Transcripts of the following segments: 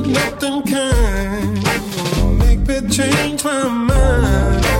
but nothing can make me change my mind.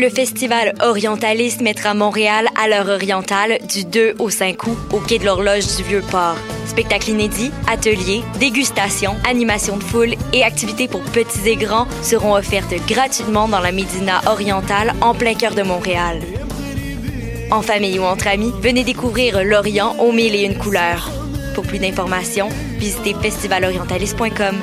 Le festival Orientalisme mettra Montréal à l'heure orientale du 2 au 5 août au quai de l'horloge du Vieux-Port. Spectacles inédits, ateliers, dégustations, animations de foule et activités pour petits et grands seront offertes gratuitement dans la Médina orientale en plein cœur de Montréal. En famille ou entre amis, venez découvrir l'Orient aux mille et une couleurs. Pour plus d'informations, visitez festivalorientaliste.com.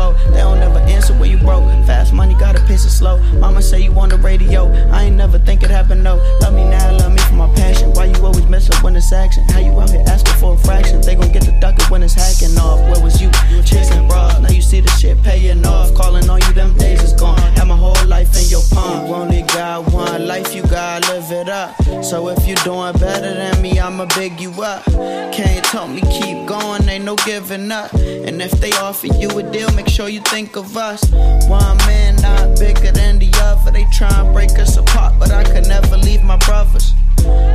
Fold. They don't never answer when you broke. Fast money, gotta pace it slow. Mama say you on the radio. I ain't never think it happened, no. Love me now, love me for my passion. Why you always mess up when it's action? How you out here asking for a fraction? They gon' get the ducker when it's hacking off. Where was you? You chasing bras. Now you see the shit paying off. Calling on you, them days is gone. Had my whole life in your palm. You only got one life, you gotta live it up. So if you doing better than me, I'ma big you up. Can't tell me giving up. And if they offer you a deal, make sure you think of us. One man not bigger than the other. They try and break us apart, but I could never leave my brothers.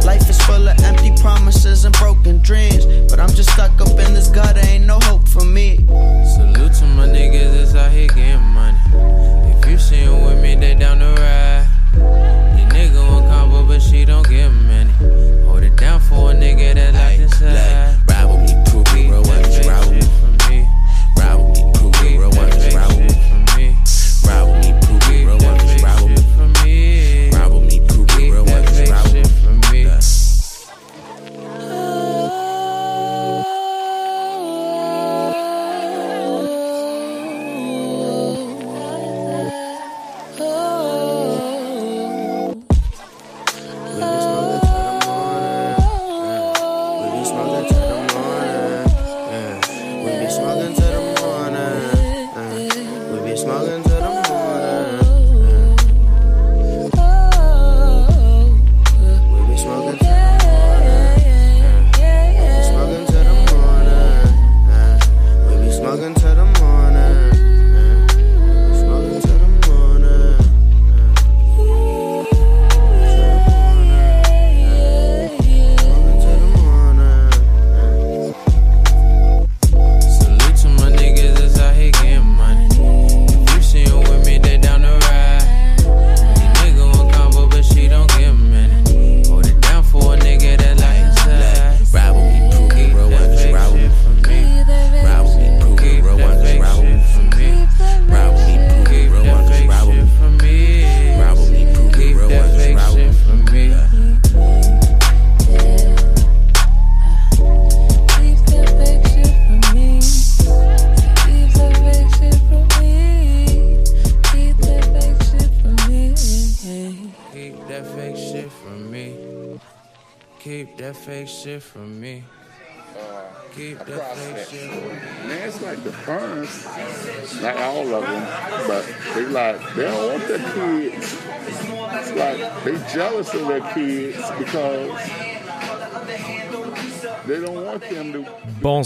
Life is full of empty promises and broken dreams. But I'm just stuck up in this gutter, ain't no hope for me. Salute to my niggas that's out here getting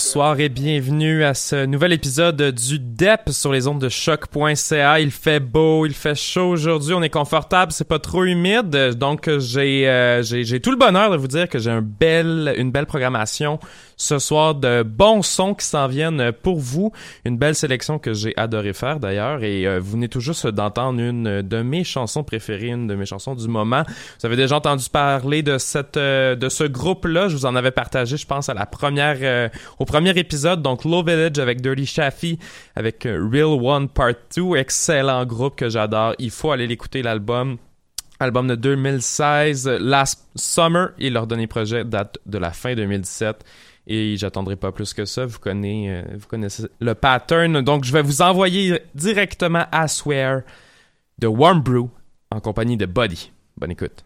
Bonsoir et bienvenue à ce nouvel épisode du DEP sur les ondes de choc.ca. Il fait beau, il fait chaud aujourd'hui, on est confortable, c'est pas trop humide, donc j'ai euh, j'ai tout le bonheur de vous dire que j'ai un bel une belle programmation ce soir de bons sons qui s'en viennent pour vous, une belle sélection que j'ai adoré faire d'ailleurs. Et euh, vous venez tout juste d'entendre une de mes chansons préférées, une de mes chansons du moment. Vous avez déjà entendu parler de cette euh, de ce groupe là, je vous en avais partagé je pense à la première euh, au premier épisode. Donc Low Village avec Dirty Shaffy avec Real One Part 2, excellent groupe que j'adore. Il faut aller l'écouter l'album. Album de 2016 Last Summer et leur dernier projet date de la fin 2017 et j'attendrai pas plus que ça. Vous connaissez, euh, vous connaissez le pattern. Donc, je vais vous envoyer directement à Swear de Warm Brew en compagnie de Buddy. Bonne écoute.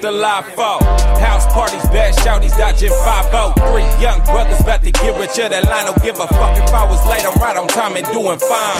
The live for? House parties, bad shouties, dodging 5 Three young brothers about to get rich of that line. Don't give a fuck if I was late. I'm right on time and doing fine.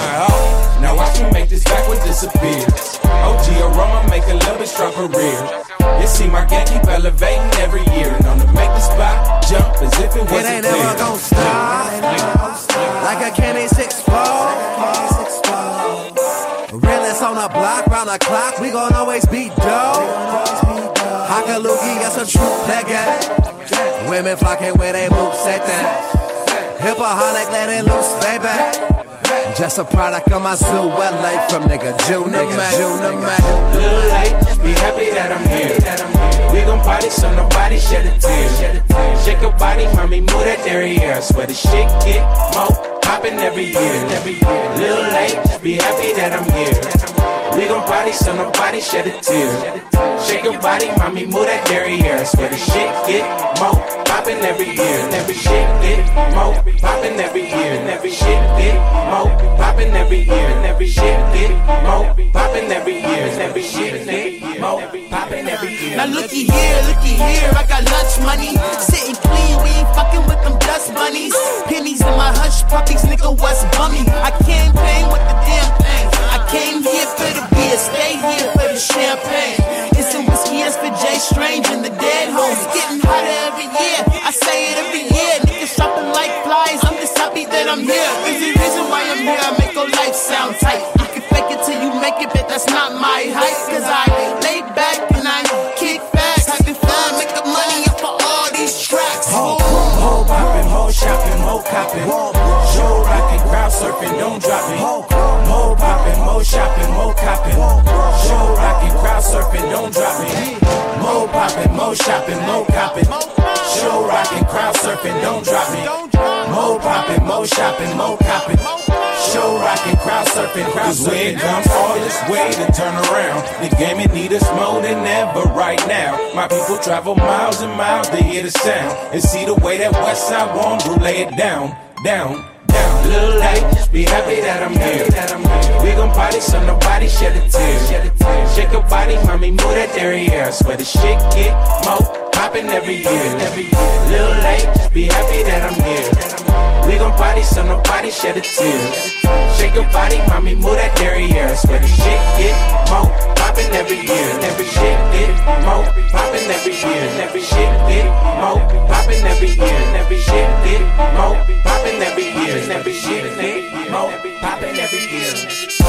Just a product of my zoo, LA from nigga, June nigga, June Mac. Little late, be happy that I'm here. We gon' party so nobody shed a tear. Shake your body, mommy, move that derriere. Swear the shit get more poppin' every year. Little late, just be happy that I'm here. We gon' party so nobody shed a tear. Shake your body, mommy, move that derriere. Swear the shit get more poppin' every year. Every shit get more poppin' every year. Every shit get more poppin' every year. Every shit get more poppin' every year. Every shit get more poppin' every year. Now looky here, looky here, I got lunch money. Sitting clean, we ain't fucking with them dust bunnies. Pennies in my hush puppies, nigga, what's bummy? I can't pay with the damn thing. I came here for the beer, stay here for the champagne. It's some whiskey, it's for Jay Strange and the dead homies. Getting hotter every year, I say it every year. Niggas shopping like flies, I'm just happy that I'm here. There's the reason why I'm here, I make your life sound tight. You can fake it till you make it, but that's not my hype. Cause I lay back and I kick back. Having fun, make the money up for ho shopping, ho copping. Show rockin', crowd surfing, don't drop it. Mo poppin', mo shopping, mo copping. Show rockin', crowd surfing, don't drop it. Mo poppin', mo shopping, mo copping. Show rockin', crowd surfing, don't drop it. Mo poppin', mo shopping, mo copping. Show rockin', crowd surfing, crowd Cause when surfing. it comes all this way to turn around, the game it need us more than ever right now. My people travel miles and miles to hear the sound and see the way that West Side Warm Brew lay it down, down, down. Little late, just be happy that I'm here. We gon' party so nobody shed a tear. Shake your body, mommy, move that derriere. Swear the shit get more poppin' every year. Little late, just be happy that I'm here. We gon' party so nobody shed a tear. Shake your body, mommy, move that derriere. Swear the shit get more poppin' every year. Every shit get more poppin' every year. Every shit get more poppin' every year. Every shit get more poppin' every year. Every shit get more poppin' every year.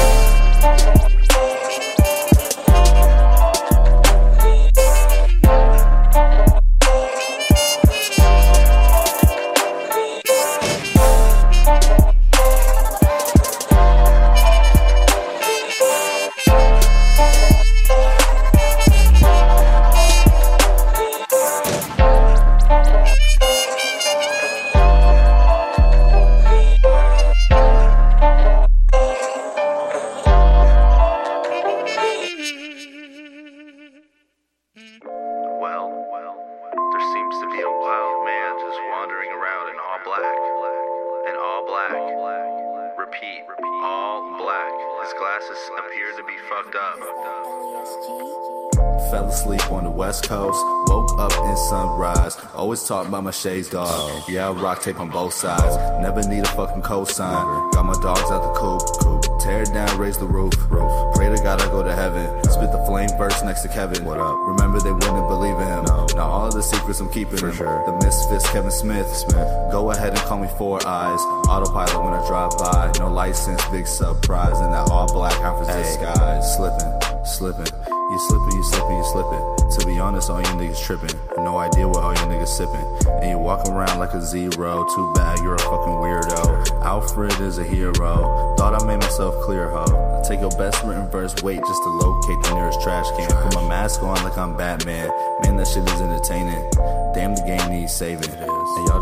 Shades, dog. Yeah, I rock tape on both sides. Never need a fucking cosign. Got my dogs out the coop. coop. Tear it down, raise the roof. roof. Pray to God I go to heaven. Spit the flame verse next to Kevin. What up? Remember they wouldn't believe in him. No. Now all of the secrets I'm keeping For sure. The misfits, Kevin Smith. Smith. Go ahead and call me Four Eyes. Autopilot when I drive by. No license, big surprise. In that all black outfit disguise. Slipping, slipping. You slipping, you slipping, you slipping. To be honest, all you niggas tripping. No idea what all you niggas sipping. And you walk around like a zero. Too bad you're a fucking weirdo. Alfred is a hero. Thought I made myself clear, ho. I take your best written verse, wait just to locate the nearest trash can. Put my mask on like I'm Batman. Man, that shit is entertaining. Damn, the game needs saving. And y'all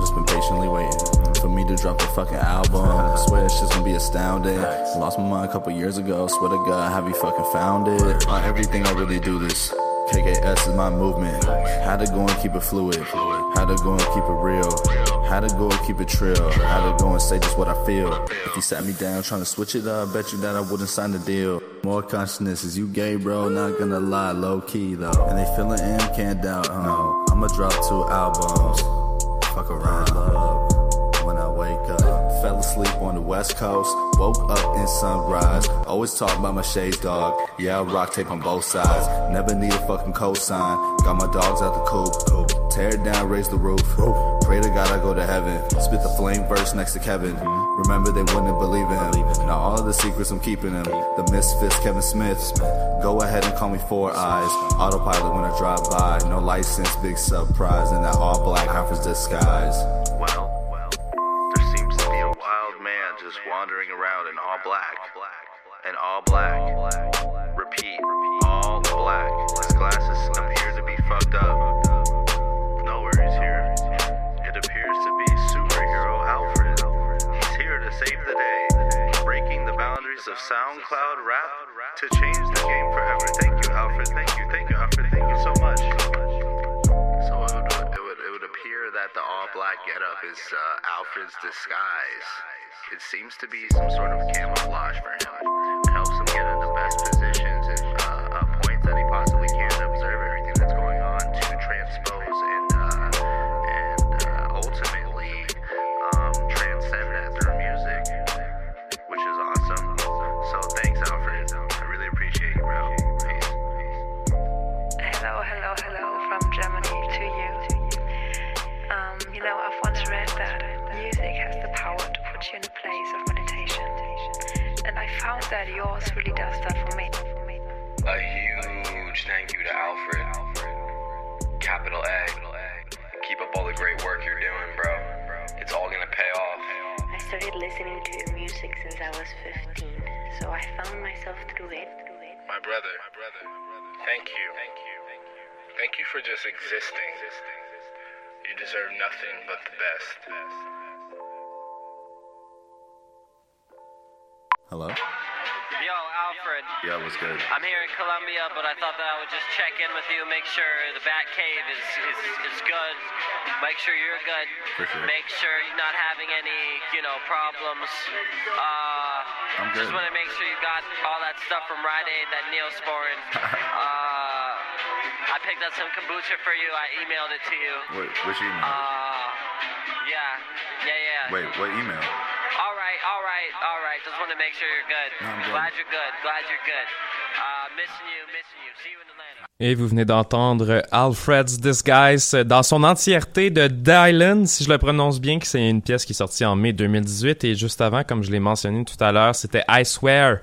drop a fucking album. Swear it's just gonna be astounding. Lost my mind a couple years ago. Swear to God, have you fucking found it? On everything I really do this. KKS is my movement. How to go and keep it fluid. How to go and keep it real. How to go and keep it trill. How to go and say just what I feel. If you sat me down trying to switch it up, bet you that I wouldn't sign the deal. More consciousness is you gay, bro. Not gonna lie, low key though. And they feeling in, can't doubt, huh? I'ma drop two albums. Fuck around, love. West coast, woke up in sunrise. Always talk about my shades, dog. Yeah, I rock tape on both sides. Never need a fucking cosign. Got my dogs out the coop. Tear it down, raise the roof. Pray to God I go to heaven. Spit the flame verse next to Kevin. Remember they wouldn't believe in him. Now all the secrets I'm keeping him. The misfits, Kevin Smith. Go ahead and call me Four Eyes. Autopilot when I drive by. No license, big surprise. In that all black Alfred's disguise. In all black. And all black. Repeat, all black. His glasses appear to be fucked up. No worries here. It appears to be superhero Alfred. He's here to save the day, breaking the boundaries of SoundCloud rap to change the game forever. Thank you, Alfred. Thank you, thank you, Alfred. Thank you so much. So it would, it would, it would appear that the all black getup is uh, Alfred's disguise. It seems to be some sort of camouflage for him. It helps him get in the best positions Thank you for just existing. You deserve nothing but the best. Hello? Yo, Alfred. Yeah, what's good? I'm here in Colombia, but I thought that I would just check in with you, make sure the Bat Cave is, is, is good, make sure you're good, For sure. make sure you're not having any, you know, problems. Uh, I'm good. Just want to make sure you got all that stuff from Rite Aid, that Neosporin. uh, I picked up some kombucha for you. I emailed it to you. Wait, which email? Uh, yeah, yeah, yeah. Wait, what email? All right, all right, all right. Just want to make sure you're good. No, I'm good. Glad you're good. Glad you're good. Uh, missing you, missing you. See you in Atlanta. Et vous venez d'entendre Alfred's Disguise dans son entièreté de Dylan, si je le prononce bien, que c'est une pièce qui est sortie en mai 2018. Et juste avant, comme je l'ai mentionné tout à l'heure, c'était I Swear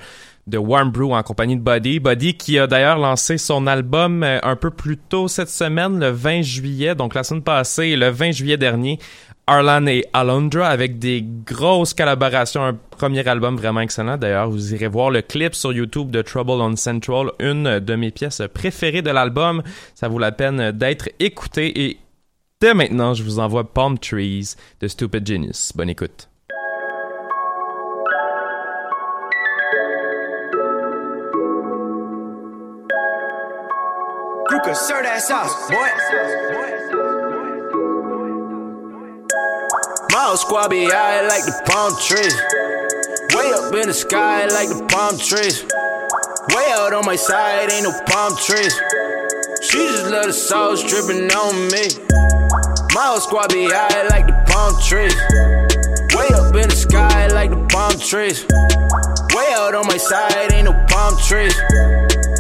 de Warm Brew en compagnie de Buddy. Buddy qui a d'ailleurs lancé son album euh, un peu plus tôt cette semaine, le 20 juillet, donc la semaine passée, le 20 juillet dernier. Arlan et Alondra avec des grosses collaborations, un premier album vraiment excellent. D'ailleurs, vous irez voir le clip sur YouTube de Trouble on Central, une de mes pièces préférées de l'album. Ça vaut la peine d'être écouté et dès maintenant, je vous envoie Palm Trees de Stupid Genius. Bonne écoute. Serve that sauce, boy. My whole squad be high like the palm trees. Way up in the sky like the palm trees. Way out on my side, ain't no palm trees. She just let the sauce dripping on me. My whole squad be high like the palm trees. Way up in the sky like the palm trees. Way out on my side, ain't no palm trees.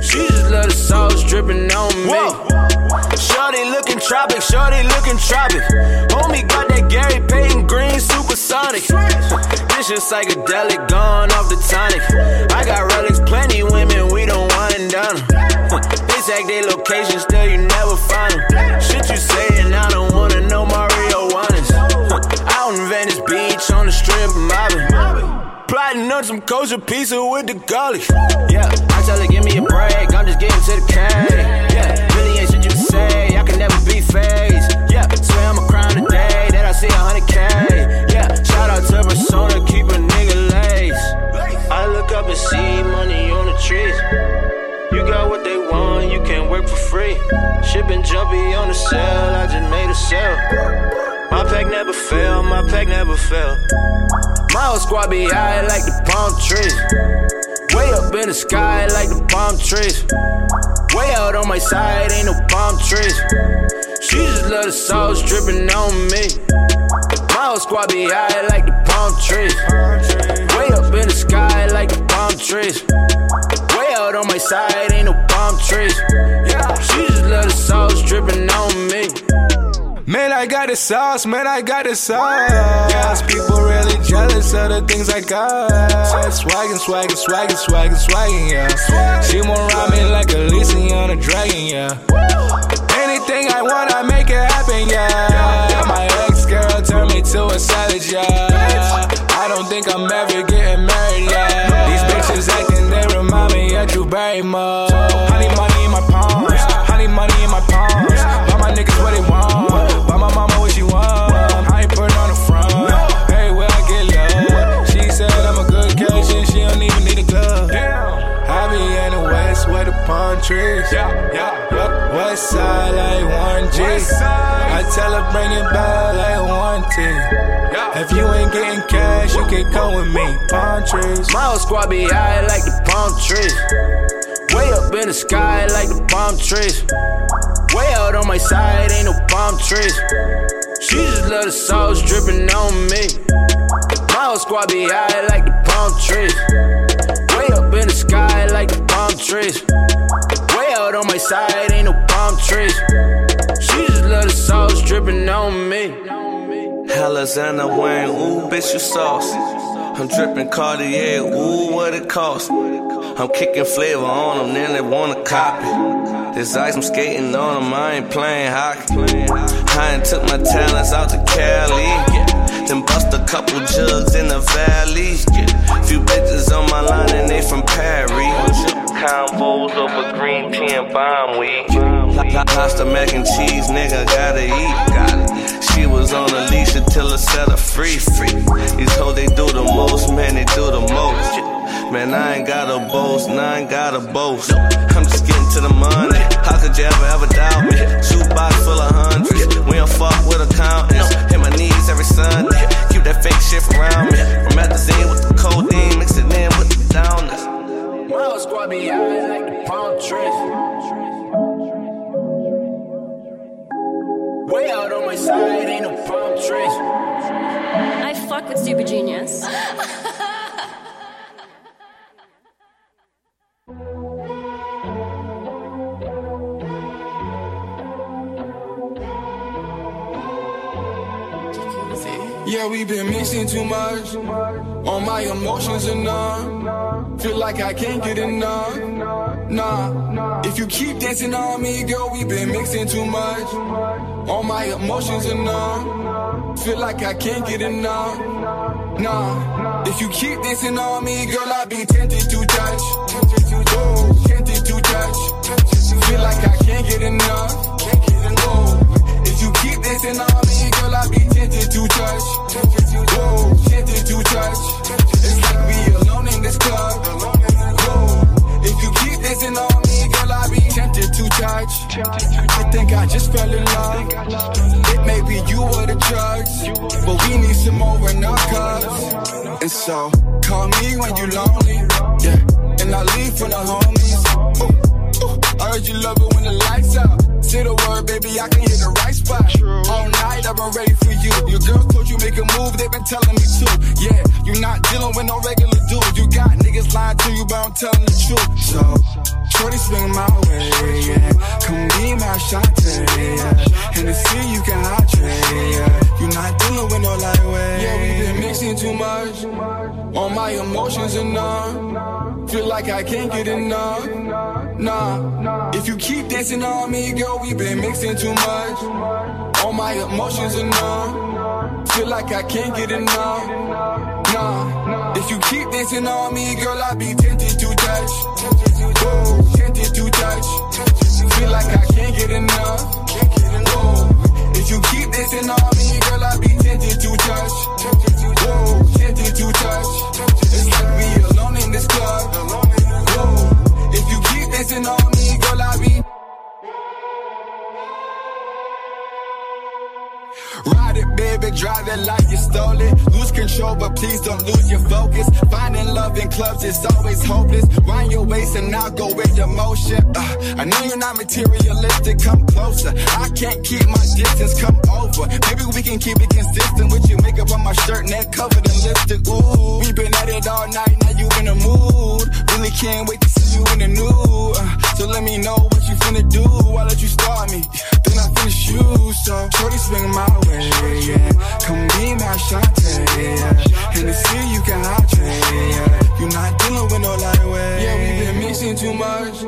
She just let the sauce dripping on me. Shorty looking tropic, shorty looking tropic. Homie got that Gary Payton green supersonic. this shit psychedelic, gone off the tonic. I got relics, plenty women, we don't done 'em. They tag their location, still you never find them. Shit you saying, I don't wanna know Mario Juanes. Out in Venice Beach on the strip, mobbing plotting on some kosher pizza with the garlic. Yeah, I tell her, give me a break. I'm just getting to the cake. Yeah, really ain't shit you say. I can never be phased. Yeah, swear I'm a crime today that I see 100K. Yeah, shout out to Persona, keep a nigga lace. I look up and see money on the trees. You got what they want, you can work for free. Shipping jumpy on the cell, I just made a sale. K. pack never fail, my pack never fail. My whole squad be high like the palm trees. Way up in the sky like the palm trees. Way out on my side, ain't no palm trees. She just love the sauce dripping on me. My whole squad be high like the palm trees. Way up in the sky like the palm trees. Way out on my side, ain't no palm trees. She just love the sauce dripping on me. Man, I got the sauce, man, I got the sauce. People really jealous of the things I got. Swaggin', swaggin', swaggin', swaggin', swaggin', yeah. She ride me like a Lizzie on a dragon, yeah. Anything I want, I make it happen, yeah. My ex girl turned me to a savage, yeah. I don't think I'm ever getting married, yeah. These bitches acting, they remind me of Drew Barrymore. Trees. Yeah, yeah, yeah. West side like one G. I tell her bring it back like one T. If you ain't getting cash, you can come with me. Palm trees. My whole squad be high like the palm trees. Way up in the sky like the palm trees. Way out on my side, ain't no palm trees. She just love the sauce dripping on me. My whole squad be high like the palm trees. Way up in the sky like the palm trees. Way out on my side, ain't no palm trees. She just love the sauce dripping on me. Alexander Wang, ooh, bitch, you sauce. I'm dripping Cartier, ooh, what it cost. I'm kicking flavor on them, then they wanna copy. This ice, I'm skating on them, I ain't playing hockey. I ain't took my talents out to Cali. Then bust a couple jugs in the valley. Few bitches on my line and they from Paris. Convos over green tea and bomb weed. Pasta mac and cheese, nigga, gotta eat. She was on a leash until I set her free. Free. These hoes, they do the most, man, they do the most. Man, I ain't got a boast, nah, I ain't got a boast. I'm just getting to the money. How could you ever, ever doubt me? Shoebox full of hundreds. We don't fuck with accountants. Hit my knees every Sunday. Keep that fake shit around me. From Methazine with the whole squad high like the palm trees. Way out on my side, ain't no palm trees. I fuck with Super Genius. Yeah, we've been mixing too much. All my emotions are numb. Feel like I can't get enough. Nah, if you keep dancing on me, girl, we been mixing too much. All my emotions are numb. Feel like I can't get enough. Nah, if you keep dancing on me, girl, I be tempted to touch. Tempted to touch. Feel like I can't get enough. Oh, if you keep dancing on me, girl, I be tempted to touch. Tempted to touch. It's like we in this club. If you keep dancing on me, girl, I be tempted to touch. I think I just fell in love. It may be you or the drugs, but we need some more in our cups. And so, call me when you lonely, yeah. And I leave for the homies. Ooh, ooh, I heard you love it when the lights out. Say the word, baby, I can hit the right spot. All night, I've been ready for you. Your girls told you make a move, they've been telling me to. Yeah, you're not dealing with no regular dude. You got niggas lying to you, but I'm telling the truth. So, shorty swing my way, yeah. Come be my shot, yeah. And to see you can hydrate, yeah. You're not dealing with no lightweight. Yeah, we've been mixing too much. All my emotions are numb. Feel like I can't get enough. Nah, if you keep dancing on me, girl, we been mixing too much. All my emotions are numb. Feel like I can't get enough. Nah, if you keep dancing on me, girl, I be tempted to touch. Whoa, tempted to touch. Feel like I can't get enough. If you keep dancing on me, girl, I be tempted to touch. Whoa, tempted to touch. It's like we alone in this club. Whoa, if you keep dancing on me, girl, I be. Baby, drive like you stole it. Lose control, but please don't lose your focus. Finding love in clubs is always hopeless. Wind your waist and I'll go with motion. Uh, I know you're not materialistic, come closer. I can't keep my distance, come over. Maybe we can keep it consistent with you. Makeup on my shirt, neck covered in lipstick. Ooh, we been at it all night, now you in the mood. Really can't wait to see you in the nude. Uh, so let me know what you finna do. I'll let you start me, then I finish you. So, shorty swing my way, yeah. Come be my shawty, yeah. See you can hydrate, yeah. You're not dealing with no lightweight. Yeah, we been mixing too much.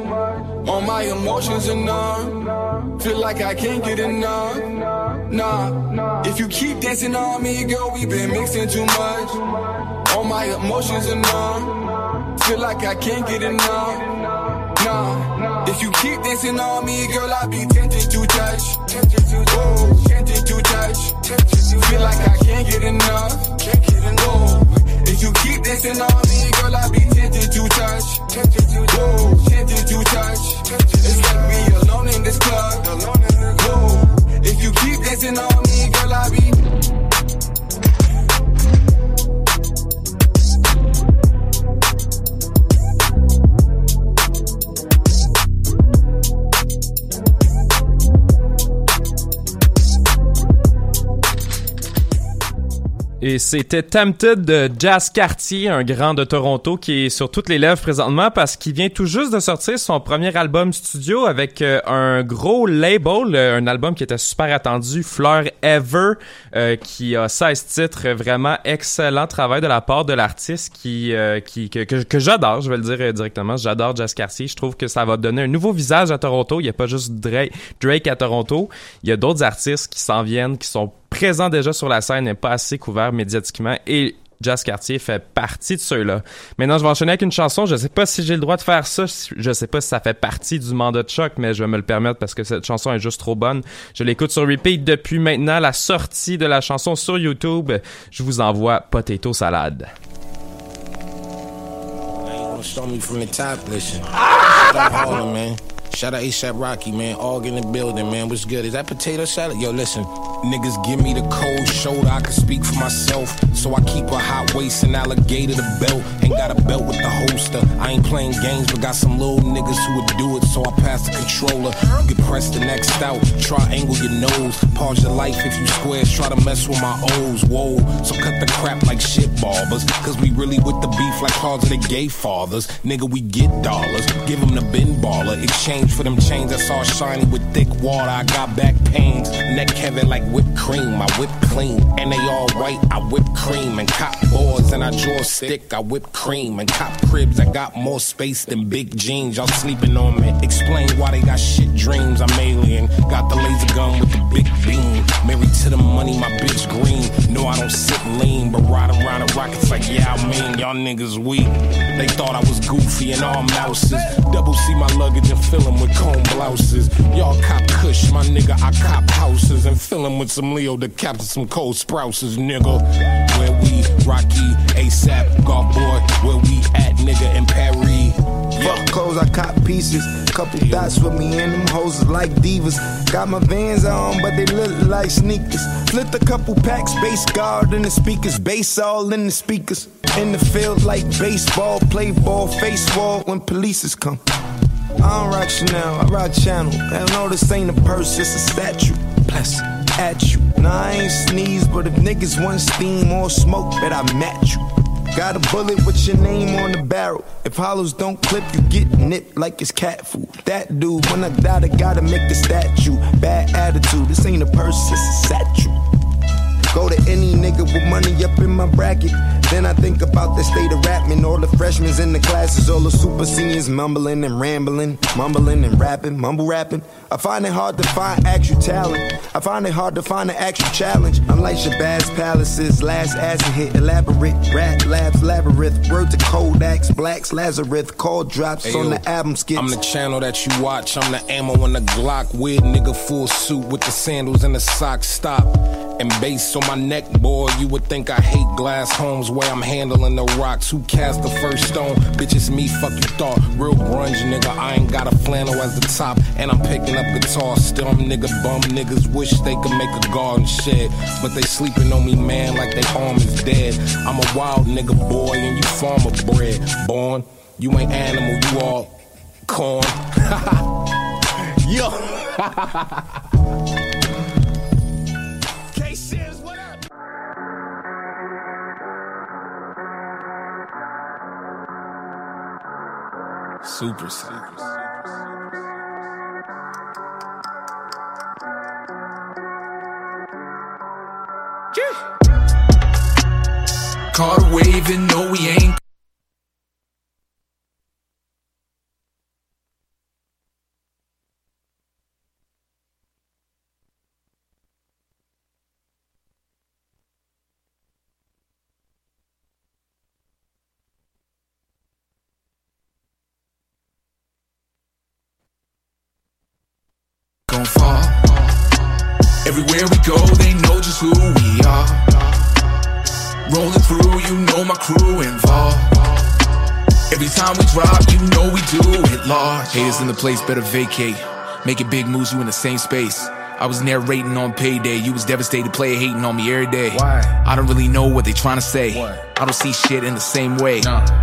All my emotions are numb. Feel like I can't get enough. Nah, if you keep dancing on me, girl, we been mixing too much. All my emotions are numb. Feel like I can't get enough. Nah, if you keep dancing on me, girl, I'll be tempted to touch. Tempted to touch. Tempted to touch. Feel like I can't get c'était Tempted de Jazz Cartier, un grand de Toronto qui est sur toutes les lèvres présentement parce qu'il vient tout juste de sortir son premier album studio avec euh, un gros label, euh, un album qui était super attendu, Fleur Ever, euh, qui a 16 titres, vraiment excellent travail de la part de l'artiste qui, qui que, que, j'adore, je vais le dire directement, j'adore Jazz Cartier, je trouve que ça va donner un nouveau visage à Toronto, il n'y a pas juste Drake à Toronto, il y a d'autres artistes qui s'en viennent, qui sont présent déjà sur la scène, n'est pas assez couvert médiatiquement et Jazz Cartier fait partie de ceux-là. Maintenant, je vais enchaîner avec une chanson. Je sais pas si j'ai le droit de faire ça. Je sais pas si ça fait partie du mandat de choc, mais je vais me le permettre parce que cette chanson est juste trop bonne. Je l'écoute sur repeat depuis maintenant la sortie de la chanson sur YouTube. Je vous envoie Potato Salade. Shout out ASAP Rocky, man. All in the building, man. What's good? Is that potato salad? Yo, listen. Niggas give me the cold shoulder. I can speak for myself. So I keep a hot waist and alligator the belt. Ain't got a belt with the holster. I ain't playing games, but got some little niggas who would do it. So I pass the controller. You can press the next out. Triangle your nose. Pause your life if you squares. Try to mess with my O's. Whoa. So cut the crap like shit barbers. Cause we really with the beef like cars of the gay fathers. Nigga, we get dollars. Give them the bin baller. Exchange for them chains that's all shiny with thick water. I got back pains. Neck heavy like whipped cream. I whip clean. And they all white. I whip cream. And cop boards and I draw stick. I whip cream. And cop cribs. I got more space than big jeans. Y'all sleeping on me. Explain why they got shit dreams. I'm alien. Got the laser gun with the big beam. Married to the money, my bitch green. No, I don't sit lean, but ride around in rockets like yeah, I mean, y'all niggas weak. They thought I was goofy and all mouses. Double C my luggage and fill 'em with comb blouses. Y'all cop kush, my nigga, I cop houses and fill 'em with some Leo the cap and some cold sprouses, nigga. Where we Rocky, ASAP, golf boy, where we at, nigga, in Paris. Fuck clothes, I cop pieces. Couple dots with me and them hoes like divas. Got my vans on, but they look like sneakers. Flipped a couple packs, bass guard in the speakers, bass all in the speakers. In the field like baseball, play ball, face wall when polices come. I don't rock Chanel, I rock Channel. Hell no, this ain't a purse, it's a statue. Bless at you. Nah, I ain't sneeze, but if niggas want steam or smoke, bet I match you. Got a bullet with your name on the barrel. If hollows don't clip, you get nipped like it's cat food. That dude, when I die, I gotta make the statue. Bad attitude, this ain't a purse, it's a statue. Go to any nigga with money up in my bracket. Then I think about the state of rapping. All the freshmen in the classes, all the super seniors mumbling and rambling, mumbling and rapping, mumble rapping. I find it hard to find actual talent. I find it hard to find an actual challenge. Unlike Shabazz Palaces, last acid hit, elaborate rap labs, labyrinth. Word to Kodaks, Blacks, Lazarus, call drops Hey, on yo, the album skits. I'm the channel that you watch. I'm the ammo on the Glock. Weird nigga full suit with the sandals and the socks. Stop. And bass on my neck, boy. you would think I hate glass homes where I'm handling the rocks. Who cast the first stone? Bitch, it's me, fuck you thought. Real grunge, nigga. I ain't got a flannel as the top, and I'm picking up guitar. Still, I'm nigga bum. Niggas wish they could make a garden shed, but they sleeping on me, man, like they arm is dead. I'm a wild nigga, boy, and you farmer bred. Born, you ain't animal, you all corn. Yo. Super Super. Caught and no, we ain't. Who we are. Rolling through, you know my crew involved. Every time we drop, you know we do it large. Haters in the place, better vacate. Making big moves, you in the same space. I was narrating on payday. You was devastated, player hating on me every day. Why? I don't really know what they trying to say. I don't see shit in the same way.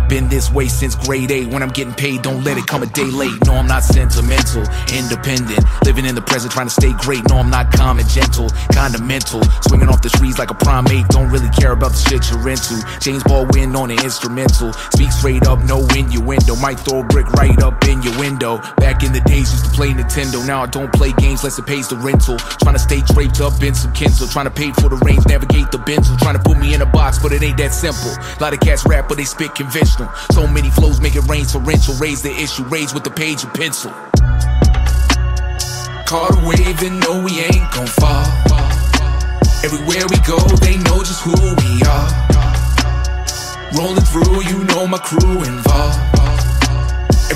Been this way since grade 8. When I'm getting paid, don't let it come a day late. No, I'm not sentimental, independent. Living in the present, trying to stay great. No, I'm not calm and gentle, kinda mental. Swinging off the trees like a primate. Don't really care about the shit you're into. James Baldwin on an instrumental. Speak straight up, no innuendo. Might throw a brick right up in your window. Back in the days, used to play Nintendo. Now I don't play games unless it pays the rental. Trying to stay draped up in some Kindle. Trying to pay for the range, navigate the benzo. Trying to put me in a box, but it ain't that simple. A lot of cats rap, but they spit conventional. So many flows make it rain torrential. Raise the issue, raise with the page and pencil. Caught a wave and no, we ain't gon' fall. Everywhere we go, they know just who we are. Rolling through, you know my crew involved.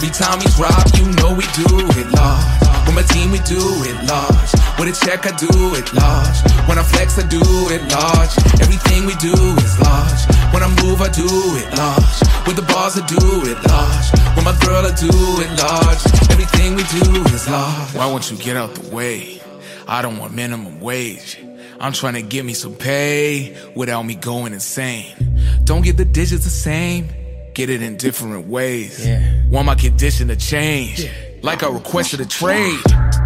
Every time we drop, you know we do it large. With my team, we do it large. With a check, I do it large. When I flex, I do it large. Everything we do is large. When I move, I do it large. With the bars, I do it large. With my girl, I do it large. Everything we do is large. Why won't you get out the way? I don't want minimum wage. I'm trying to get me some pay without me going insane. Don't get the digits the same. Get it in different ways. Want my condition to change. Like I requested a trade.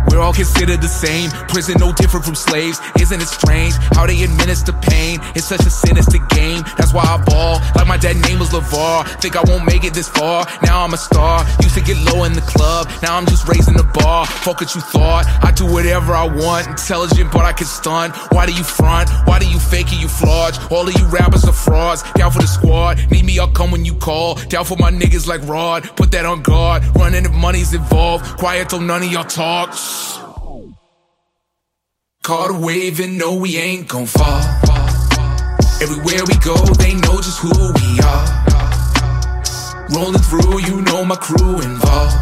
We're all considered the same. Prison no different from slaves. Isn't it strange how they administer pain? It's such a sinister game. That's why I ball. Like my dad name was LaVar. Think I won't make it this far. Now I'm a star. Used to get low in the club. Now I'm just raising the bar. Fuck what you thought. I do whatever I want. Intelligent, but I can stunt. Why do you front? Why do you fake it? You fraud. All of you rappers are frauds. Down for the squad. Need me, I'll come when you call. Down for my niggas like Rod. Put that on guard. Running if money's involved. Quiet till none of y'all talk. Caught a wave and no, we ain't gon' fall. Everywhere we go, they know just who we are. Rolling through, you know my crew involved.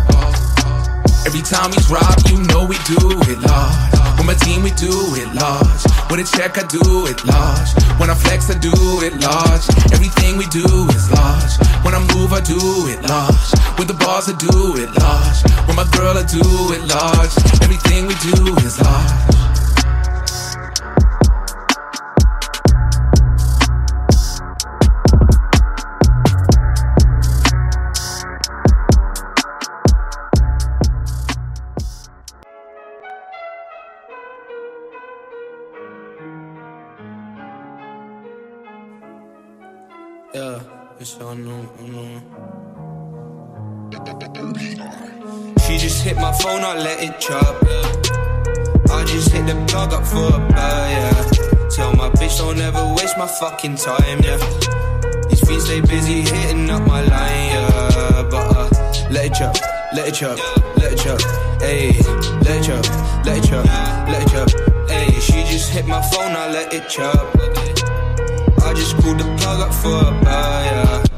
Every time we drop, you know we do it large. With my team, we do it large. With a check, I do it large. When I flex, I do it large. Everything we do is large. When I move, I do it large. With the bars, I do it large. With my girl, I do it large. Everything we do is large. She just hit my phone, I let it chop, yeah. I just hit the plug up for a buy, yeah. Tell my bitch don't ever waste my fucking time, yeah. These fiends stay busy hitting up my line, yeah. But uh, let it chop, let it chop, let it chop, ayy. Let it chop, let it chop, let it chop, ayy. She just hit my phone, I let it chop. I just pulled the plug up for a buyer.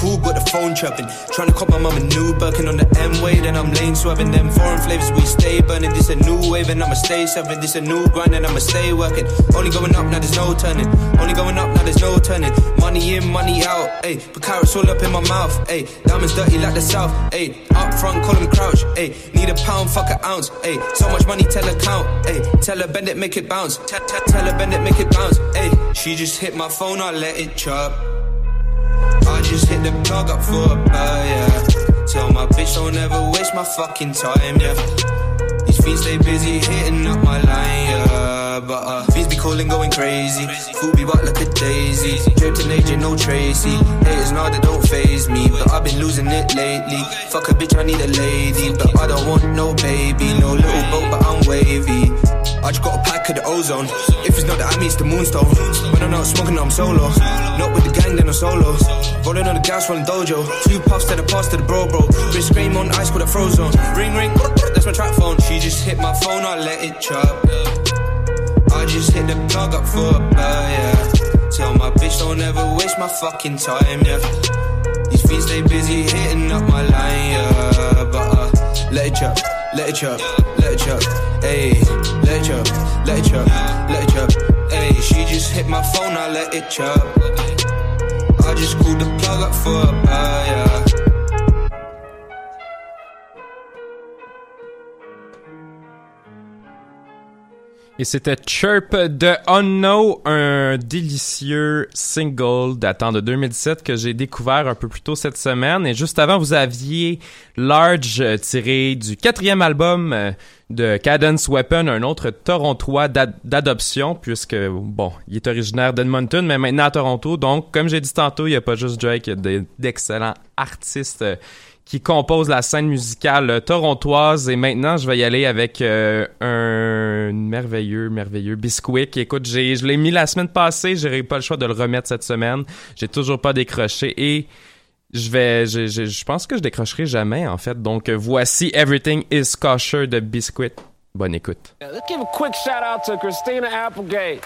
Cool, but the phone trapping. Trying to cop my mum a new Birkin on the M way, then I'm lane swerving. Them foreign flavors, we stay burning. This a new wave, and I'ma stay serving. This a new grind, and I'ma stay working. Only going up, now there's no turning. Only going up, now there's no turning. Money in, money out, ayy. But carats all up in my mouth, ayy. Diamonds dirty like the south, ayy. Up front, call them Crouch, ayy. Need a pound, fuck an ounce, ayy. So much money, tell her count, ayy. Tell her bend it, make it bounce. Tell her bend it, make it bounce, ayy. She just hit my phone, I let it chop. I just hit the plug up for a yeah. Tell my bitch don't ever waste my fucking time, yeah. These fiends stay busy hitting up my line, yeah. But uh, fiends be calling, going crazy. Food be bought like a daisy. Dripped in agent, no Tracy. Haters now they don't faze me, but I've been losing it lately. Fuck a bitch, I need a lady, but I don't want no baby, no little boat. I just got a pack of the ozone. If it's not the Ami, it's the moonstone. When I'm not smoking, I'm solo. Not with the gang, then I'm solo. Rolling on the gas, rolling dojo. Two puffs to the pass to the bro, bro. Bitch scream on ice with a frozen. Ring, ring, that's my trap phone. She just hit my phone, I let it chop. I just hit the plug up for a bar, yeah. Tell my bitch don't ever waste my fucking time, yeah. These fiends stay busy hitting up my line, yeah. But uh, let it chop, let it chop, let it chop, Et c'était Chirp de Unknown, un délicieux single datant de 2017 que j'ai découvert un peu plus tôt cette semaine. Et juste avant, vous aviez Large tiré du quatrième album euh, de Cadence Weapon, un autre Torontois d'ad- d'adoption, puisque, bon, il est originaire d'Edmonton, mais maintenant à Toronto. Donc, comme j'ai dit tantôt, il n'y a pas juste Drake, il y a de- d'excellents artistes euh, qui composent la scène musicale euh, torontoise. Et maintenant, je vais y aller avec euh, un merveilleux, merveilleux Bisquick. Écoute, j'ai, je l'ai mis la semaine passée, j'aurais pas le choix de le remettre cette semaine. J'ai toujours pas décroché et je vais, je, je, je pense que je décrocherai jamais en fait. Donc voici Everything is Kosher de Biscuit. Bonne écoute. Let's give a quick shout out to Christina Applegate.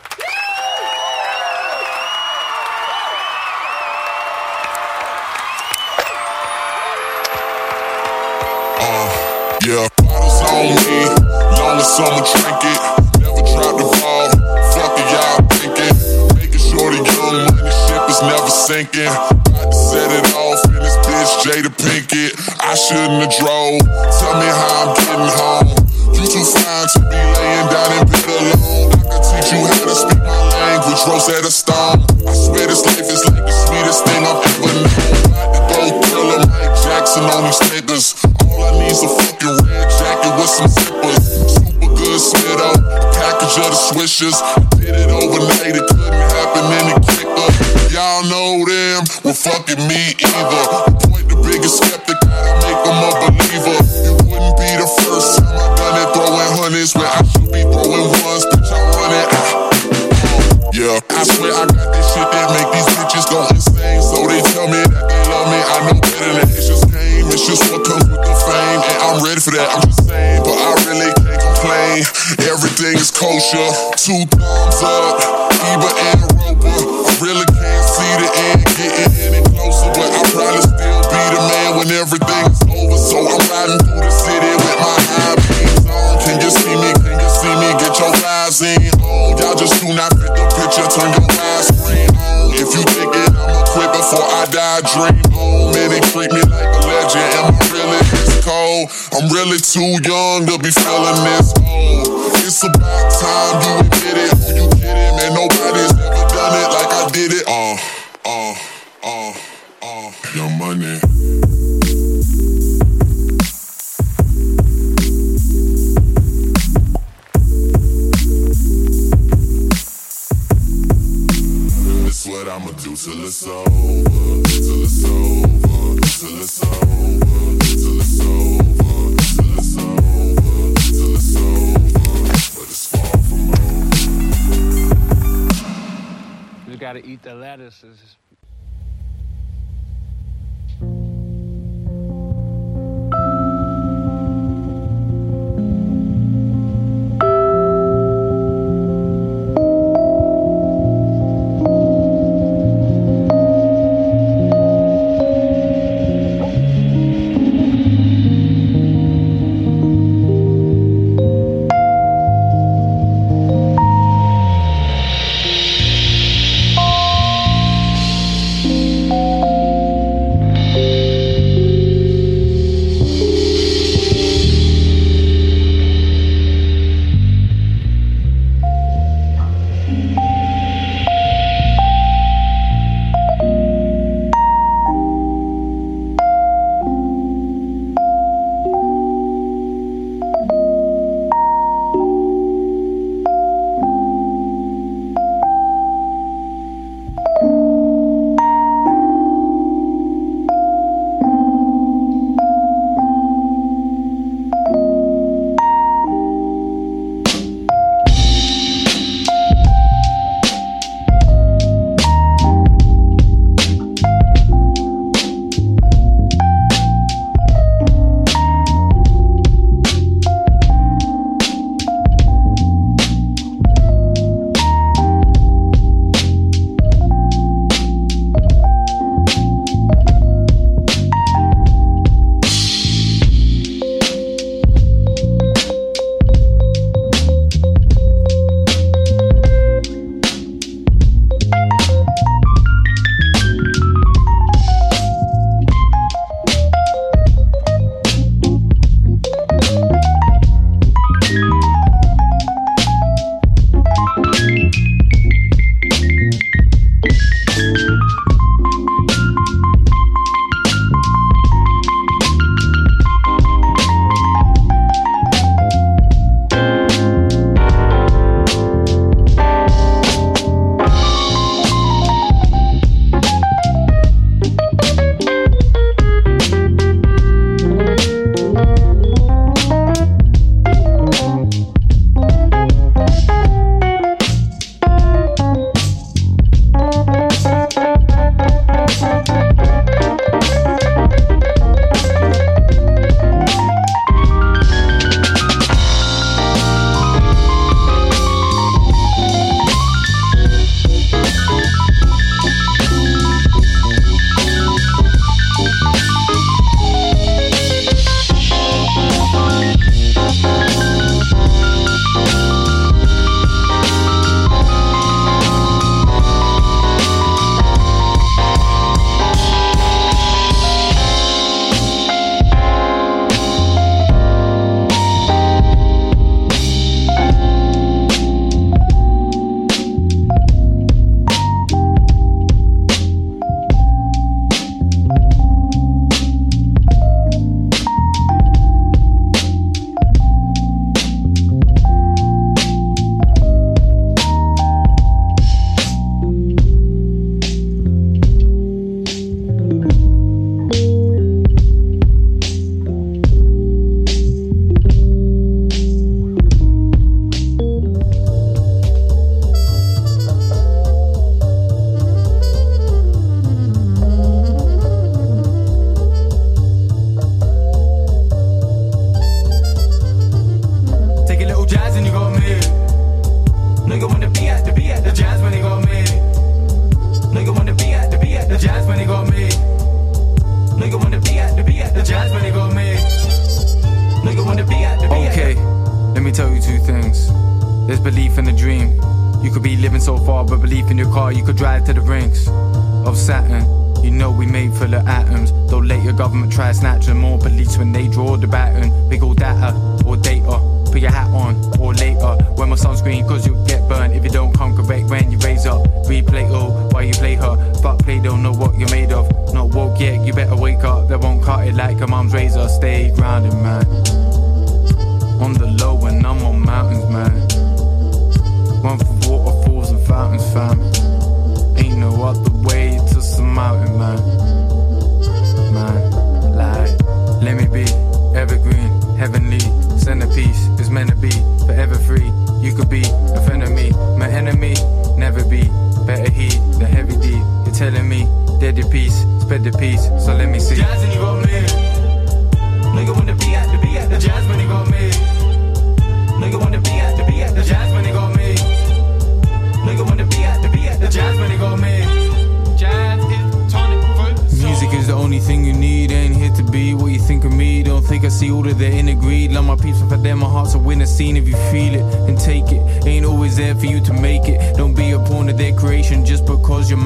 Yeah, bottles on me, long as someone drink it. Never drop the ball, fuck it, y'all thinking. Making sure the young money is never sinking. About to set it off in this bitch, Jada Pinkett. I shouldn't have drove. Tell me how I'm getting home. You too fine to be laying down in bed alone. I can teach you how to speak my language, Rosetta Stone. I swear this life is like the sweetest thing I've ever known. About to go thriller Mike Jackson on these niggas. All I need's a fucking red jacket with some zippers. Super good out, package of the swishers. Did it overnight, it couldn't happen in the kicker. Y'all know them, well fucking me either. Point the biggest skeptic, gotta make them a believer. It wouldn't be the first time I done it, throwing hundreds when I should be throwing ones. Bitch, I'm running. Ah. Yeah, I swear I got this shit that make these bitches go insane. So they tell me that they love me. I know better than it's just game. It's just what comes with the fame. And I'm ready for that, I'm just saying. But I really can't complain. Everything is kosher. Two thumbs up, Eva and man when everything is over. So I'm riding through the city with my high beams on. Can you see me? Can you see me? Get your eyes in on. Y'all just do not fit the picture. Turn your widescreen on. If you think it, I'ma quit before I die. Dream on. Many treat me like a legend. Am I really this cold? I'm really too young to be feeling this old. It's about time you admit it. Who you kidding? Man, nobody's ever done it like I did it. Uh, uh, uh, uh. Your money. Till it's over, till it's over, till it's over, till it's over, till it's over, till it's over. But it's far from over. You gotta eat the lettuces.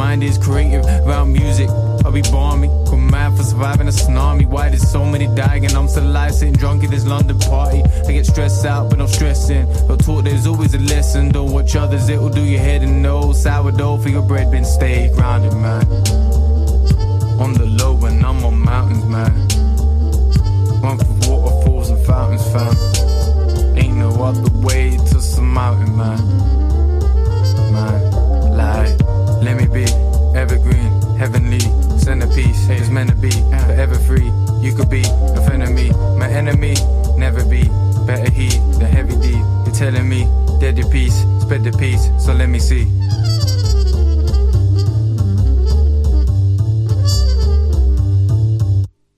Mind is creative. Around music, I'll be balmy. Go mad for surviving a tsunami. Why there's so many dying and I'm still alive, sitting drunk at this London party. I get stressed out, but I'm stressing. But taught there's always a lesson. Don't watch others, it'll do your head and nose. Sourdough for your bread, been stay grounded, man. On the low when I'm on mountains, man. One for waterfalls and fountains, fam. Ain't no other way to some mountain, man. Man, like, me be evergreen, heavenly, centerpiece. It's meant to be forever free. You could be a friend of me, my enemy, never be. Better heed the heavy D. You're telling me, dead your peace, spread the peace, so let me see.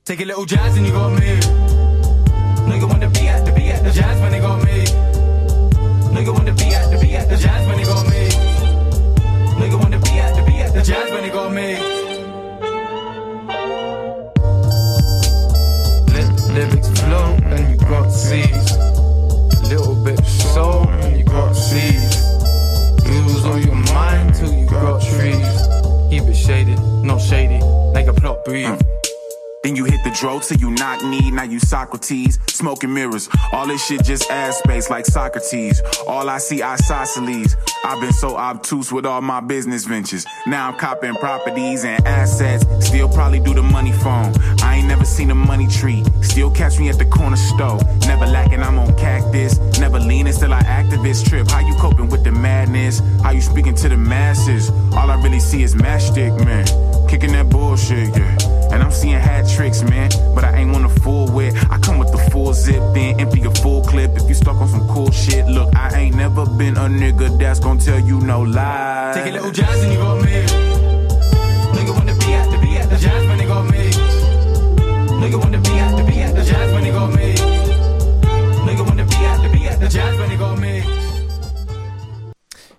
Take a little jazz and you got me. Nigga wanna be at the be at the jazz when they got me. Nigga wanna be at the be at the jazz when they got me. The jazz when they got me. Li- lyrics flow and you got seeds. A little bit soul and you got seeds. Use all your mind till you got trees. Keep it shaded, not shady, like a plot breathe. Then you hit the dro till you knock me, now you Socrates. Smoking mirrors, all this shit just ass space like Socrates. All I see isosceles. I've been so obtuse with all my business ventures. Now I'm copping properties and assets. Still probably do the money phone. I ain't never seen a money tree. Still catch me at the corner store. Never lacking, I'm on cactus. Never leaning, still I activist trip. How you coping with the madness? How you speaking to the masses? All I really see is matchstick, man. Kicking that bullshit, yeah. And I'm seeing hat tricks, man. But I ain't want to fool with. I come with the full zip, then empty a full clip. If you stuck on some cool shit, look, I ain't never been a nigga that's gonna tell you no lies. Take a little jazz and you got me.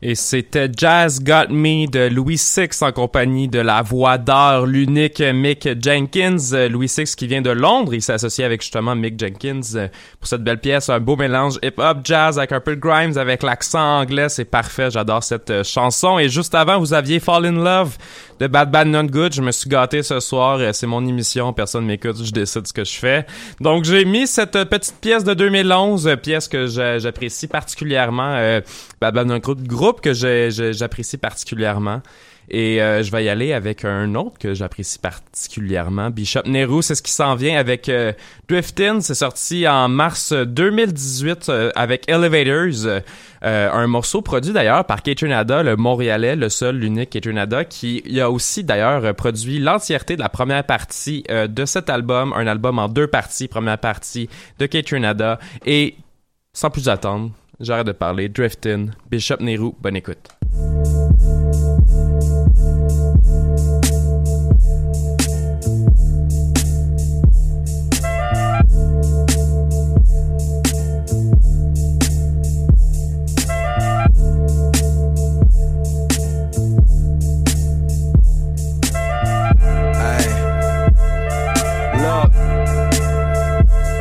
Et c'était Jazz Got Me de Louis Six en compagnie de la voix d'or, l'unique Mick Jenkins. Louis Six qui vient de Londres, il s'est associé avec justement Mick Jenkins euh, pour cette belle pièce, un beau mélange hip-hop, jazz avec un peu de grimes, avec l'accent anglais, c'est parfait, j'adore cette euh, chanson. Et juste avant, vous aviez Fall in Love de Bad Bad Not Good, je me suis gâté ce soir, euh, c'est mon émission, personne m'écoute, je décide ce que je fais. Donc j'ai mis cette euh, petite pièce de 2011, euh, pièce que j'a- j'apprécie particulièrement, euh, Bad Bad Not Good, groupe que j'apprécie particulièrement. Et euh, je vais y aller avec un autre que j'apprécie particulièrement, Bishop Nehru, c'est ce qui s'en vient avec euh, Driftin, c'est sorti en mars 2018 euh, avec Elevators, un morceau produit d'ailleurs par Nada, le Montréalais, le seul, l'unique Nada, qui a aussi d'ailleurs produit l'entièreté de la première partie de cet album, un album en deux parties, première partie de Nada, et sans plus attendre, j'arrête de parler, Driftin, Bishop Nehru, bonne écoute.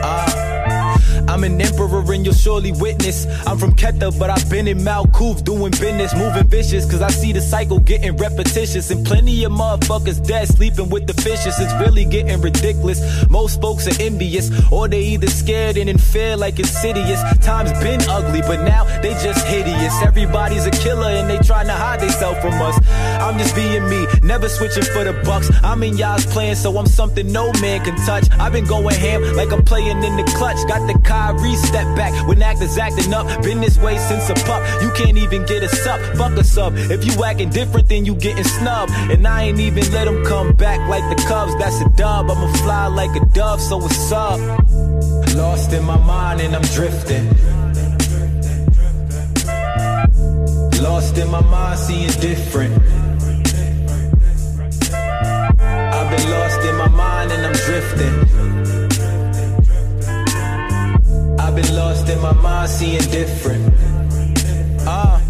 Ah. I'm an emperor and you'll surely witness. I'm from Keta, but I've been in Malkoof doing business, moving vicious, cause I see the cycle getting repetitious. And plenty of motherfuckers dead sleeping with the fishes. It's really getting ridiculous. Most folks are envious, or they either scared and in fear like insidious. Times been ugly, but now they just hideous. Everybody's a killer and they trying to hide themselves from us. I'm just being me, never switching for the bucks. I'm in y'all's playing, so I'm something no man can touch. I've been going ham like I'm playing in the clutch. Got the Kyrie step back when actors acting up. Been this way since a pup. You can't even get a up. Fuck us up. If you acting different, then you getting snubbed. And I ain't even let them come back like the Cubs. That's a dub. I'ma fly like a dove, so what's up? Lost in my mind and I'm drifting. Lost in my mind, seeing different. I've been lost in my mind and I'm drifting. I've been lost in my mind, seeing different. Ah. You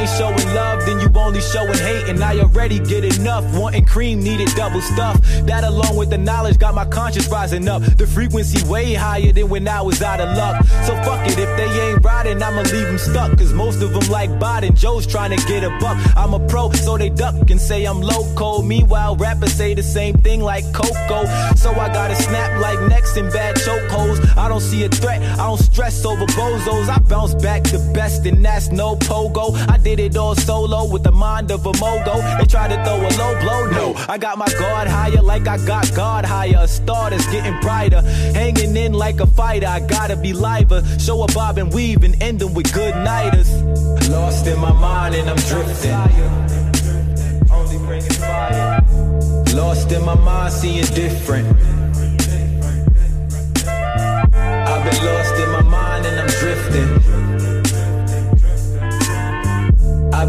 ain't showing love, then you only showing hate. And I already get enough. Wanting cream, needed double stuff. That along with the knowledge got my conscience rising up. The frequency way higher than when I was out of luck. So fuck it, if they ain't riding, I'ma leave them stuck. Cause most of them like Biden. Joe's trying to get a buck. I'm a pro, so they duck and say I'm loco. Meanwhile, rappers say the same thing like Coco. So I gotta snap like necks and bad chokeholds. I don't see a threat, I don't stress over bozos. I bounce back the best, and that's no pogo. I did it all solo with the mind of a mogo. They try to throw a low blow, no. I got my guard higher like I got God higher. A star that's getting brighter, hanging in like a fighter. I gotta be liver. Show a bob and weave and ending with good nighters. Lost in my mind and I'm drifting. Only bringing fire. Lost in my mind, seeing different. I've been lost in my mind and I'm drifting.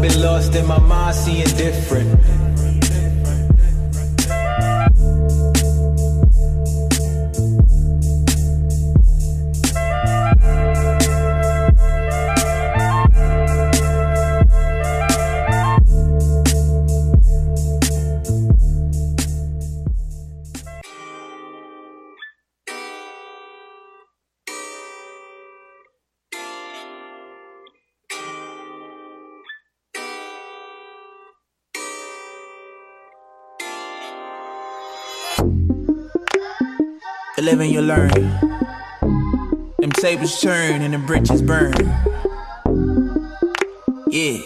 I've been lost in my mind, seeing different. Live and you learn. Them tables turn and the bridges burn. Yeah.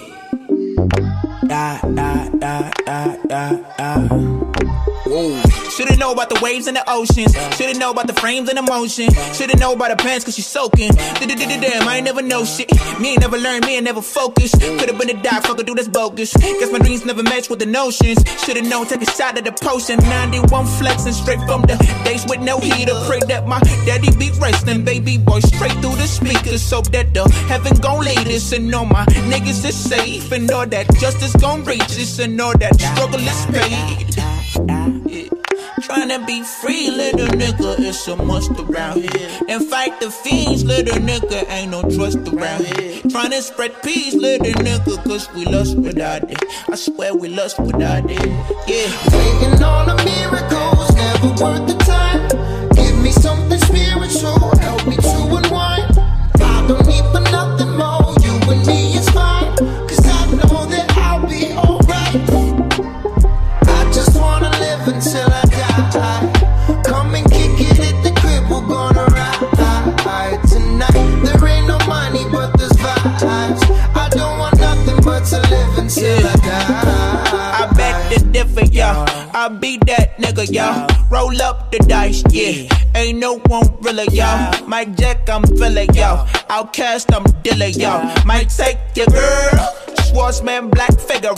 Da, da, da, da, da, da. Whoa. Should've know about the waves and the oceans. Should've know about the frames and the motion. Should've know about the pants cause she's soaking. Damn, I ain't never know shit. Me ain't never learned, me ain't never focused. Could've been a doc, fucker, do this bogus. Guess my dreams never match with the notions. Should've known, take a shot at the potion. 91 flexing straight from the days with no heater. Pray that my daddy be resting, baby boy, straight through the speakers. So that the heaven gon' lead us. And all my niggas is safe. And all that justice gon' reach us. And all that struggle is paid. Yeah. Tryna be free, little nigga, it's a must around here. And fight the fiends, little nigga, ain't no trust around here. Tryna spread peace, little nigga, cause we lust without it. I swear we lost without it. Yeah. Waiting on a miracle's never worth the time. Give me something spiritual, Roll up the dice, yeah. Ain't no one really, y'all. Mike Jack, I'm feeling, y'all. Outcast, I'm dealing, y'all. Might take your girl. Schwarzman, Black Figaro.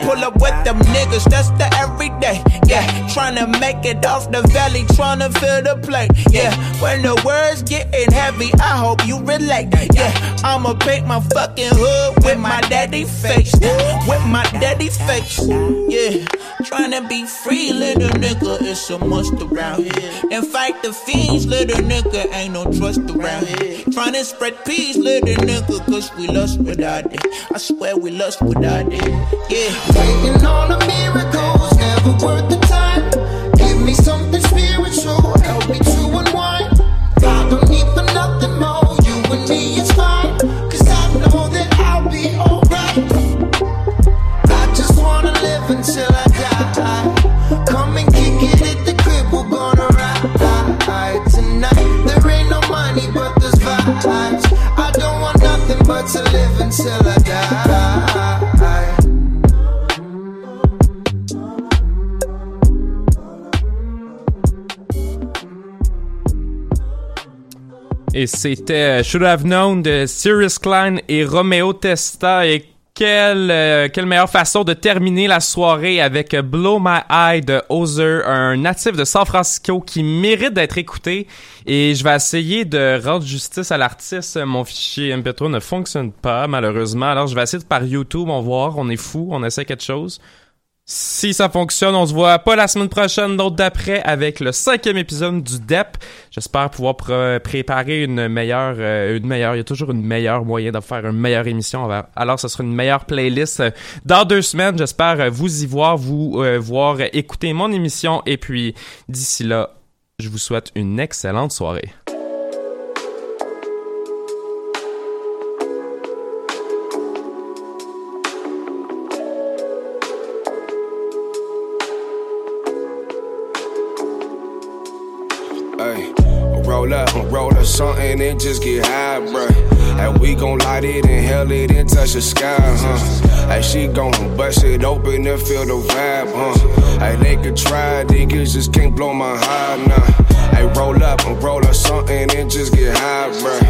Pull up with them niggas, that's the everyday. Yeah, tryna make it off the valley, tryna fill the plate. Yeah, when the words getting heavy, I hope you relate. Yeah, I'ma paint my fucking hood with my daddy face. With my daddy face. Yeah, tryna be free, little nigga, it's a must around here. And fight the fiends, little nigga, ain't no trust around here. Tryna spread peace, little nigga, cause we lost without it. I swear we we lust without it. Yeah. Waiting on a miracle's never worth the time. Give me something spiritual, help me to unwind. I don't need for nothing more, you and me is fine. Cause I know that I'll be alright. I just wanna live until I die. Come and kick it at the crib, we're gonna ride tonight. There ain't no money, but there's vibes. I don't want nothing but to live until I die. Et c'était euh, Should Have Known de Sirius Klein et Romeo Testa. Et quelle, euh, quelle meilleure façon de terminer la soirée avec Blow My Eye de Ozer, un natif de San Francisco qui mérite d'être écouté. Et je vais essayer de rendre justice à l'artiste. Mon fichier MP3 ne fonctionne pas, malheureusement. Alors je vais essayer de par YouTube, on va voir, on est fou, on essaie quelque chose. Si ça fonctionne, on se voit pas la semaine prochaine, d'autres d'après, avec le cinquième épisode du DEP. J'espère pouvoir pr- préparer une meilleure, euh, une meilleure, il y a toujours une meilleure moyen de faire une meilleure émission. Alors, ce sera une meilleure playlist euh, dans deux semaines. J'espère euh, vous y voir, vous voir écouter mon émission. Et puis, d'ici là, je vous souhaite une excellente soirée. Just get high, bruh. And we gon' light it, inhale it, and touch the sky, huh? Hey, she gon' bust it open and feel the vibe, huh? Hey, they could try, niggas just can't blow my high, nah. Hey, roll up and roll up something and just get high, bruh.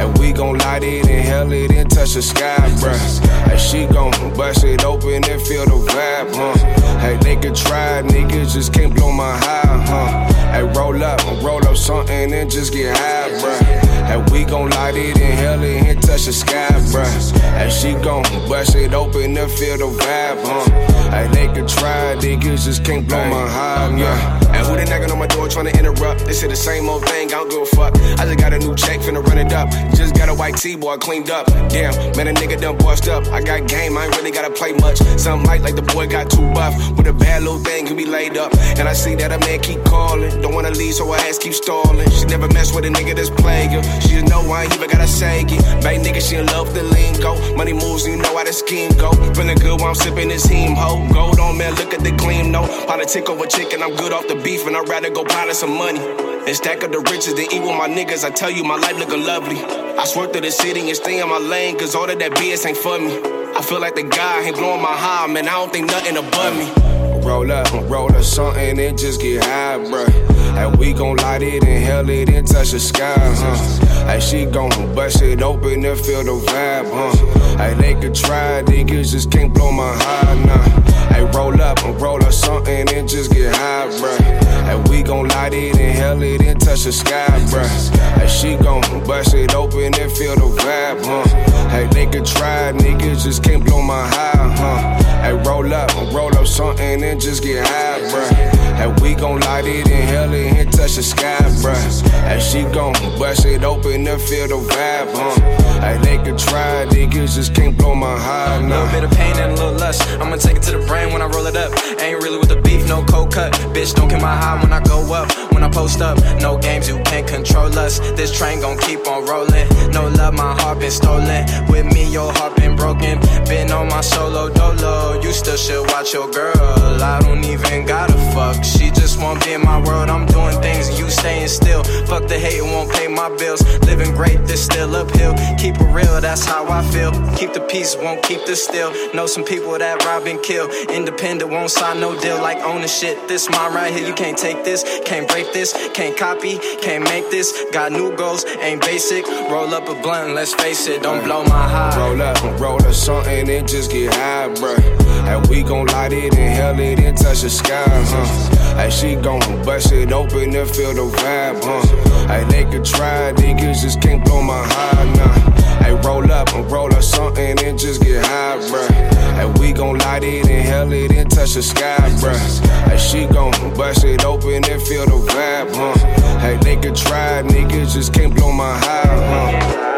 And we gon' light it, inhale it, and touch the sky, bruh. Hey, she gon' bust it open and feel the vibe, huh? Hey, they could try, niggas just can't blow my high, huh? Hey, roll up and roll up something and just get high, bruh. And we gon' light it, inhale it, and touch the sky, bruh. And she gon' bust it open and feel the vibe, huh? Hey, they could try, niggas just can't blow my high, yeah. And who they knocking on my door trying to interrupt? They say the same old thing, I don't give a fuck. I just got a new check, finna run it up. Just got a white T-boy cleaned up. Damn, man, a nigga done bust up. I got game, I ain't really gotta play much. Something like, like the boy got too buff. With a bad little thing can be laid up. And I see that a man keep calling. Don't wanna leave, so her ass keep stalling. She never mess with a nigga that's plague. She just know I ain't even gotta say it. Bad nigga, she love the lingo. Money moves, you know how the scheme go. Feeling good while I'm sipping this heme ho. Gold on man, the. Politic over chicken, I'm good off the beef, and I'd rather go pile some money. And stack up the riches than eat with my niggas. I tell you, my life looking lovely. I swear to the city and stay in my lane, cause all of that BS ain't for me. I feel like the guy ain't blowing my high, man. I don't think nothing above me. Roll up, roll up something and just get high, bruh. And we gon' light it, inhale it, and touch the sky, huh? Hey, she gon' bust it open and feel the vibe, huh? Hey, they could try, niggas just can't blow my high, nah. Hey, roll up and roll up something and just get high, bruh. And we gon' light it, inhale it, and touch the sky, bruh. Hey, she gon' bust it open and feel the vibe, huh? Hey, they could try, niggas just can't blow my high, huh? Hey, roll up and roll up something and just get high, bruh. And we gon' light it, inhale it, and touch the sky, bruh. And she gon' bust it open and feel the vibe, huh? Hey, they could try, niggas just can't blow my high, A little bit of pain and a little lust. I'ma take it to the brain when I roll it up. Ain't really with the beef, no cold cut. Bitch, don't get my high when I go up. When I post up, no games, you can't control us. This train gon' keep on rolling. No love, my heart been stolen. With me, your heart been broken. Been on my solo dolo. You still should watch your girl. I don't even gotta fuck. She just won't be in my world. I'm doing things you staying still. Fuck the hate, it won't pay my bills. Living great, this still uphill. Keep it real, that's how I feel. Keep the peace, won't keep the still. Know some people that rob and kill. Independent, won't sign no deal like owning shit. This mine right here, you can't take this, can't break this, can't copy, can't make this. Got new goals, ain't basic. Roll up a blunt, let's face it, don't blow my high. Roll up and roll up something and just get high, bruh. And we gon' light it, inhale it, and touch the sky, huh? Hey, she gon' bust it open and feel the vibe, huh? Hey, they could try, niggas just can't blow my high, gon' light it, inhale it, and touch the sky, bruh. Hey, she gon' bust it open and feel the vibe, huh? Hey, they could try, niggas just can't blow my high, huh?